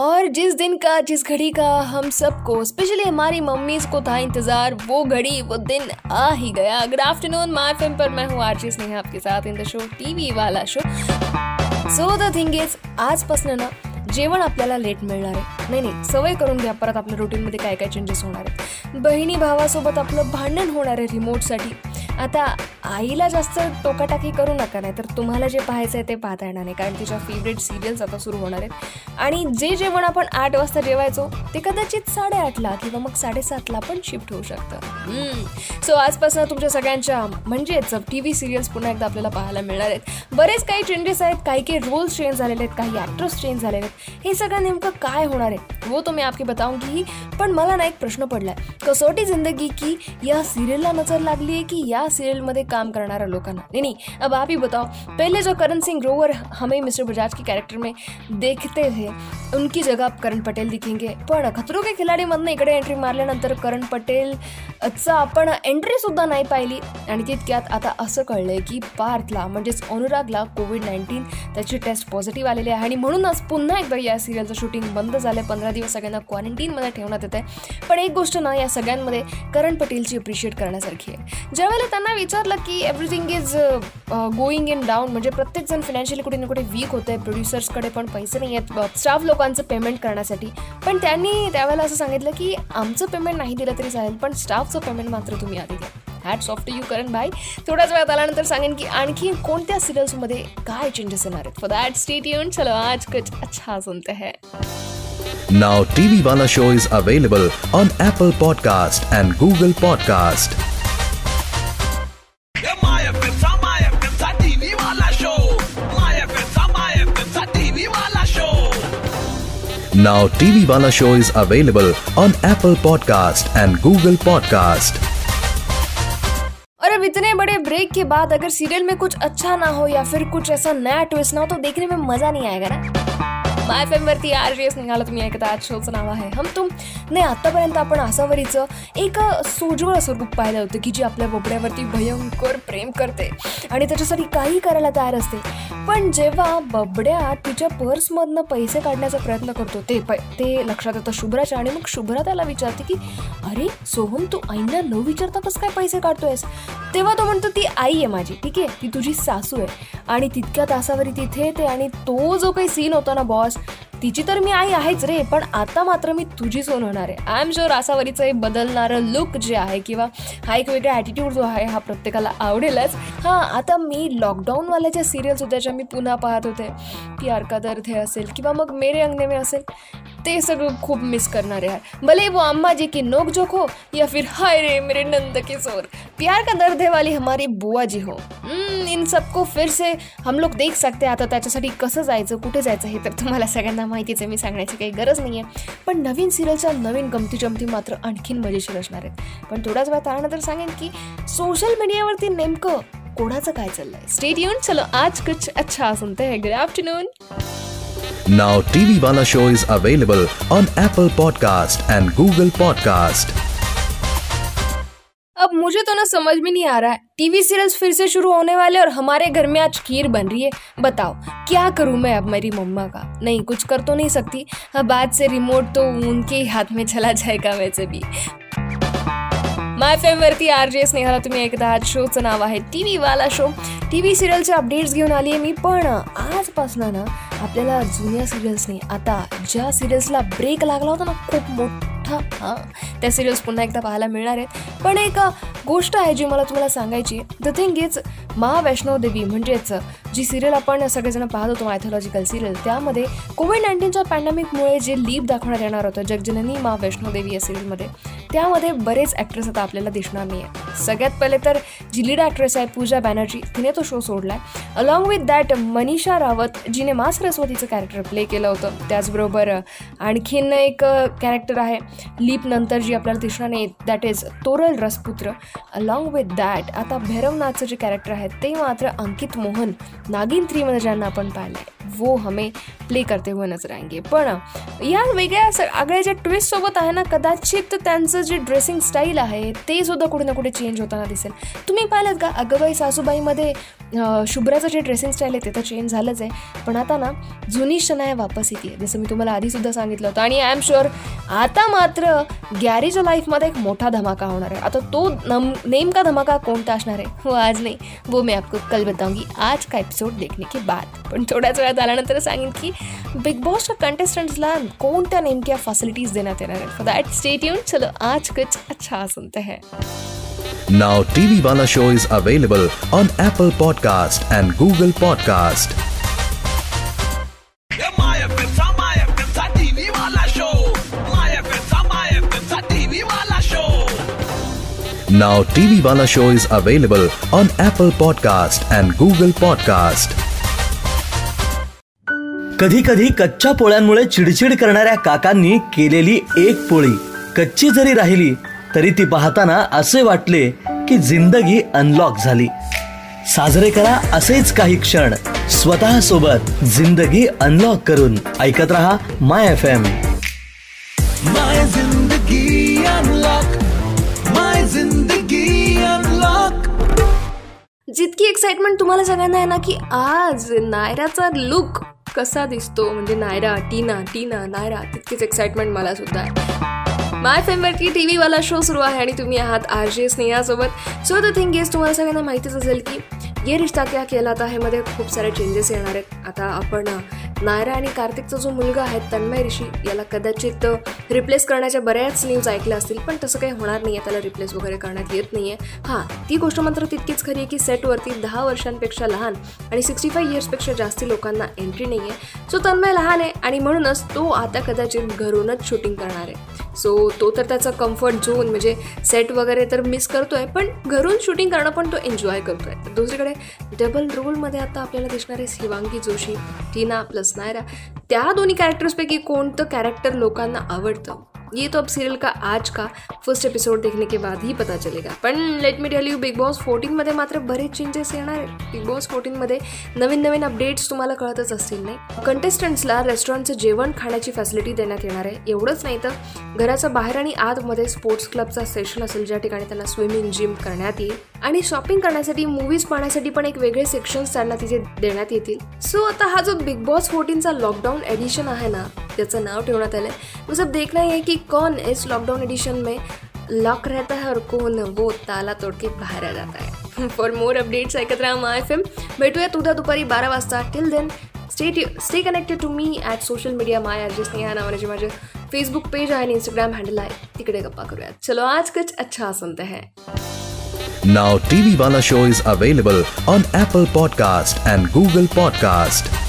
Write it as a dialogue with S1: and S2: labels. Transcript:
S1: और जिस दिन का, जिस घड़ी का हम सबको स्पेशली हमारी मम्मीज को था इंतज़ार, वो घड़ी, वो दिन आ ही गया। गुड आफ्टरनून माय फ़िल्म पर मैं हूँ आरजी स्नेहा आपके साथ इन द शो टीव्ही वाला show so the thing is आजपासून ना, जेवण आपल्याला लेट मिळणार आहे. नाही नाही, सवय करून घ्या, परत आपल्या रुटीनमध्ये काय काय चेंजेस होणार आहेत. बहिणी भावासोबत आपलं भांडण होणार आहे रिमोटसाठी आता आईला जास्त टोकाटाकी करू नका नाही तर तुम्हाला जे पाहायचं आहे ते पाहता येणार नाही कारण तिच्या फेवरेट सिरियल्स आता सुरू होणार आहेत. आणि जे जेवण आपण आठ वाजता जेवायचो ते कदाचित साडेआठला किंवा मग साडेसातला पण शिफ्ट होऊ शकतं. सो आजपासून तुमच्या सगळ्यांच्या म्हणजेच टी व्ही सिरियल्स पुन्हा एकदा आपल्याला पाहायला मिळणार आहेत. बरेच काही चेंजेस आहेत काही काही रोल्स चेंज झालेले आहेत काही ॲक्टर्स चेंज झालेले आहेत. हे सगळं नेमकं काय होणार आहे वो तो मी आपकी बताऊंगी पण मला ना एक प्रश्न पडला आहे कसोटी जिंदगी की या सिरियलला नजर लागली आहे की या सिरियलमध्ये काम करना लोकांना। नहीं नहीं, अब आप ही बताओ, पहले जो करण सिंह ग्रोवर हमें मिस्टर बजाज के कैरेक्टर में देखते थे, उनकी जगह आप करण पटेल दिखेंगे। पण खतरो के खिलाडीमधनं इकडे एंट्री मारल्यानंतर करण पटेलचा आपण एंट्रीसुद्धा नाही पाहिली आणि तितक्यात आता असं कळलंय की पार्थला म्हणजेच अनुरागला कोविड नाईन्टीन त्याची टेस्ट पॉझिटिव्ह आलेली आहे. आणि म्हणूनच पुन्हा एकदा या सिरियलचं शूटिंग बंद झालं पंधरा दिवस सगळ्यांना क्वारंटीनमध्ये ठेवण्यात येत आहे पण एक गोष्ट ना, या सगळ्यांमध्ये करण पटेलची अप्रिशिएट करण्यासारखी आहे. ज्यावेळेला त्यांना विचारलं की everything is going in down म्हणजे प्रत्येकजण फायनान्शियली कुठे ना कुठे वीक होतं आहे प्रोड्युसर्सकडे पण पैसे नाही आहेत. स्टाफ लोकांचं पेमेंट करण्यासाठी. पण त्यांनी त्यावेळेला असं सांगितलं की आमचं पेमेंट नाही दिलं तरी चालेल पण स्टाफचं पेमेंट मात्र तुम्ही आधी द्या. Hats off to you Karan भाई थोड्याच वेळात आल्यानंतर सांगेन की आणखी कोणत्या सिरियल्समध्ये काय चेंजेस येणार आहेत? फॉर दॅट स्टेट युन चलो आज कुछ अच्छा सुनते हैं.
S2: Now TV Wala show is available on Apple Podcast and Google Podcast. Now TV Wala show is available on Apple Podcast and Google Podcast.
S1: और अब इतने बड़े ब्रेक के बाद अगर सीरियल में कुछ अच्छा ना हो या फिर कुछ ऐसा नया ट्विस्ट ना हो तो देखने में मज़ा नहीं आएगा ना माय वरती आर जी एस निघाला तुम्ही ऐकत आज शोचं नाव आहे हम तुम नाही आतापर्यंत आपण आसावरीचं एक सोजवळ स्वरूप पाहिलं होतं की जी आपल्या बोबड्यावरती भयंकर प्रेम करते. आणि त्याच्यासाठी काही करायला तयार असते. पण जेव्हा बबड्या तिच्या पर्समधनं पैसे काढण्याचा प्रयत्न करतो ते ते लक्षात येतं शुभ्राच्या आणि मग शुभ्रा त्याला विचारते की अरे सोहम तू आईना न विचारता कसं काय पैसे काढतोयस? तेव्हा तो म्हणतो ती आई आहे माझी ठीक आहे ती तुझी सासू आहे. आणि तितक्या तासावरी तिथे ते आणि तो जो काही सीन होता ना बॉस तिची तर मी आई आहेच रे पण आता मात्र मी तुझी सोन होणार आहे. आय एम शुअर आसावरीचं हे बदलणारं लुक जे आहे किंवा हा एक वेगळा ॲटिट्यूड जो आहे हा प्रत्येकाला आवडेलच. हां आता मी लॉकडाऊनवाल्या ज्या सिरियल्स होत्या ज्या मी पुन्हा पाहत होते. की अर्का दर्द असेल किंवा मग मेरे अंगने में असेल. ते सगळं खूप मिस करणारे आहे भले वो अम्मा जी की नोक जोक हो या फिर हाय रे मेरे नंद सोर प्यार का दर्द है वाली हमारी बुआ जी हो. इन सबको फिर से हम लोग देख सकते आता त्याच्यासाठी कसं जायचं कुठे जायचं हे तर तुम्हाला सगळ्यांना माहितीच आहे मी सांगण्याची काही गरज नाही आहे पण नवीन सिरियलच्या नवीन गमती जमती मात्र आणखीन मजेशीर असणार आहेत. पण थोड्याच वेळा त्यानंतर सांगेन की सोशल मीडियावरती नेमकं कोणाचं काय चाललंय? स्टेट येऊन चलो आज कुछ अच्छा सुनते हैं. Good afternoon
S2: Now TV Wala show is available on Apple Podcast and Google Podcast.
S1: अब मुझे तो ना समझ में नहीं आ रहा है। टीवी सीरियल्स फिर से शुरू होने वाले और हमारे घर में आज खीर बन रही है। बताओ, क्या करूँ मैं अब मेरी मम्मा का? नहीं, कुछ कर तो नहीं सकती। अब आज से रिमोट तो उनके ही हाथ में चला जाएगा वैसे भी। माय फेमवरती आर जे स्नेहाला तुम्ही एकदा आज शोचं नाव आहे टी व्हीवाला शो टी व्ही सिरियलचे अपडेट्स घेऊन आली आहे मी पण आजपासून ना आपल्याला जुन्या सिरियल्सने आता ज्या सिरियल्सला ब्रेक लागला होता ना खूप मोठा हां त्या सिरियल्स पुन्हा एकदा पाहायला मिळणार आहेत. पण एक गोष्ट आहे जी मला तुम्हाला सांगायची द थिंग इज महावैष्णव देवी म्हणजेच जी सिरियल आपण सगळेजण पाहत होतो मायथॉलॉजिकल सिरियल त्यामध्ये कोविड नाईन्टीनच्या पॅन्डेमिकमुळे जे लीप दाखवण्यात येणार होतं जगजननी मा वैष्णोदेवी या सिरियलमध्ये त्यामध्ये बरेच ॲक्ट्रेस आता आपल्याला दिसणार नाही आहे सगळ्यात पहिले तर जी लीड ॲक्ट्रेस आहे पूजा बॅनर्जी. तिने तो शो सोडला आहे along with that Manisha Rawat जिने मा सरस्वतीचं कॅरेक्टर प्ले केलं होतं. त्याचबरोबर आणखीन एक कॅरेक्टर आहे लीप नंतर जी आपल्याला दिसणार नाही that is Toral Rasputra. Along with that आता भैरवनाथचं जे कॅरेक्टर आहे ते मात्र अंकित मोहन नागिन थ्रीमध्ये ज्यांना आपण पाहिलं आहे वो हमें प्ले करते हुए नजर आएंगे। पण या वेगळ्या आगळ्या ज्या ट्विस्टसोबत आहे ना कदाचित त्यांचं जे ड्रेसिंग स्टाईल आहे ते सुद्धा कुठे ना कुठे चेंज होताना दिसेल. तुम्ही पाहिलं का? अगबाई सासूबाईमध्ये शुभ्राचं जे ड्रेसिंग स्टाईल आहे ते तर चेंज झालंच आहे. पण आता ना जुनी शनाया वापस येते जसं मी तुम्हाला आधीसुद्धा सांगितलं होतं. आणि आय एम शुअर आता मात्र गॅरीच्या लाईफमध्ये एक मोठा धमाका होणार आहे. आता तो नम नेमका धमाका कोणता असणार आहे? हो आज नाही. वो मैं आपको कल बताऊंगी. आज का एपिसोड देखने के बाद. पण थोड्याच वेळात आल्यानंतर सांगेन की बिग बॉसच्या कंटेस्टंट्सला कोणत्या नेमक्या फॅसिलिटीज देण्यात येणार आहेत फॉर दॅट स्टेट येऊन चलो आज कुछ अच्छा सुनते हैं
S2: Now TV Wala show is available on Apple Podcast and Google Podcast. Now TV Wala show is available on Apple Podcast and Google Podcast.
S3: कधी कधी कच्च्या पोळ्यांमुळे चिडचिड करणाऱ्या काकांनी केलेली एक पोळी. कच्ची जरी राहिली तरी ती पाहताना असे वाटले की जिंदगी अनलॉक झाली. साजरे करा असेच काही क्षण. स्वतः सोबत जिंदगी अनलॉक करून. ऐकत रहा माय एफ एम
S4: माय जिंदगी अनलॉक माय जिंदगी अनलॉक
S1: जितकी एक्साइटमेंट तुम्हाला सगळ्यांना आहे ना की आज नायराचा लुक कसा दिसतो? म्हणजे नायरा टीना टीना नायरा तितकीच एक्साइटमेंट मला सुद्धा. आहे माय फेमवरती टी व्हीवाला शो सुरू आहे आणि तुम्ही आहात आर जे स्नेहासोबत. सो द थिंग इज तुम्हाला सगळ्यांना माहितीच असेल की ये रिश्ता क्या केला आता ह्यामध्ये खूप सारे चेंजेस येणार आहेत. आता आपण नायरा आणि कार्तिकचा जो मुलगा आहे तन्मय ऋषी याला कदाचित रिप्लेस करण्याच्या बऱ्याच न्यूज ऐकल्या असतील पण तसं काही होणार नाही आहे त्याला रिप्लेस वगैरे करण्यात येत नाही आहे हां ती गोष्ट मात्र तितकीच खरी आहे की सेटवरती दहा वर्षांपेक्षा लहान आणि सिक्स्टी फाईव्ह इयर्सपेक्षा जास्ती लोकांना एंट्री नाही आहे सो तन्मय लहान आहे आणि म्हणूनच तो आता कदाचित घरूनच शूटिंग करणार आहे. सो तो तर त्याचा कम्फर्ट झोन म्हणजे सेट वगैरे तर मिस करतोय पण घरून शूटिंग करणं पण तो एन्जॉय करतोय. तर दुसरीकडे डबल रोलमध्ये आता आपल्याला दिसणारे शिवांगी जोशी टीना प्लस नायरा त्या दोन्ही कॅरेक्टर्सपैकी कोणतं कॅरेक्टर लोकांना आवडतं? ये तो अब सीरियल का आज का फर्स्ट एपिसोड देखने के बाद ही पता चलेगा. पण let me tell you Bigg Boss फोर्टीनमध्ये मात्र बरेच चेंजेस येणार आहेत. बिग बॉस फोर्टीनमध्ये नवीन नवीन अपडेट्स तुम्हाला कळतच असतील नाही. कंटेस्टंट्सला रेस्टॉरंटचं जेवण खाण्याची फॅसिलिटी देण्यात येणार आहे. एवढंच नाही तर घराच्या बाहेर आणि आतमध्ये स्पोर्ट्स क्लबचा सेशन असेल ज्या ठिकाणी त्यांना स्विमिंग जिम करण्यात येईल. आणि शॉपिंग करण्यासाठी मूवीज़ पाहण्यासाठी पण एक वेगळे सेक्शन्स त्यांना तिथे देण्यात येतील. सो आता हा जो बिग बॉस फोर्टीनचा लॉकडाऊन एडिशन आहे ना, त्याचं नाव ठेवण्यात आलं आहे वो देखना है कि कौन इस लॉकडाउन एडिशन में लॉक रहता है और कौन वो ताला तोड़ के बाहेर आ जाता है. फॉर मोर अपडेट्स ऐकत राहा माय एफ़ एम उद्या दुपारी बारा वाजता. Till then stay stay connected to me at social media my address नावाने जे माझे फेसबुक पेज आहे आणि इंस्टाग्राम हँडल आहे, तिकडे गप्पा करूयात. चलो, आज कुछ अच्छा सुनते हैं.
S2: Now TV Wala show is available on Apple Podcast and Google Podcast.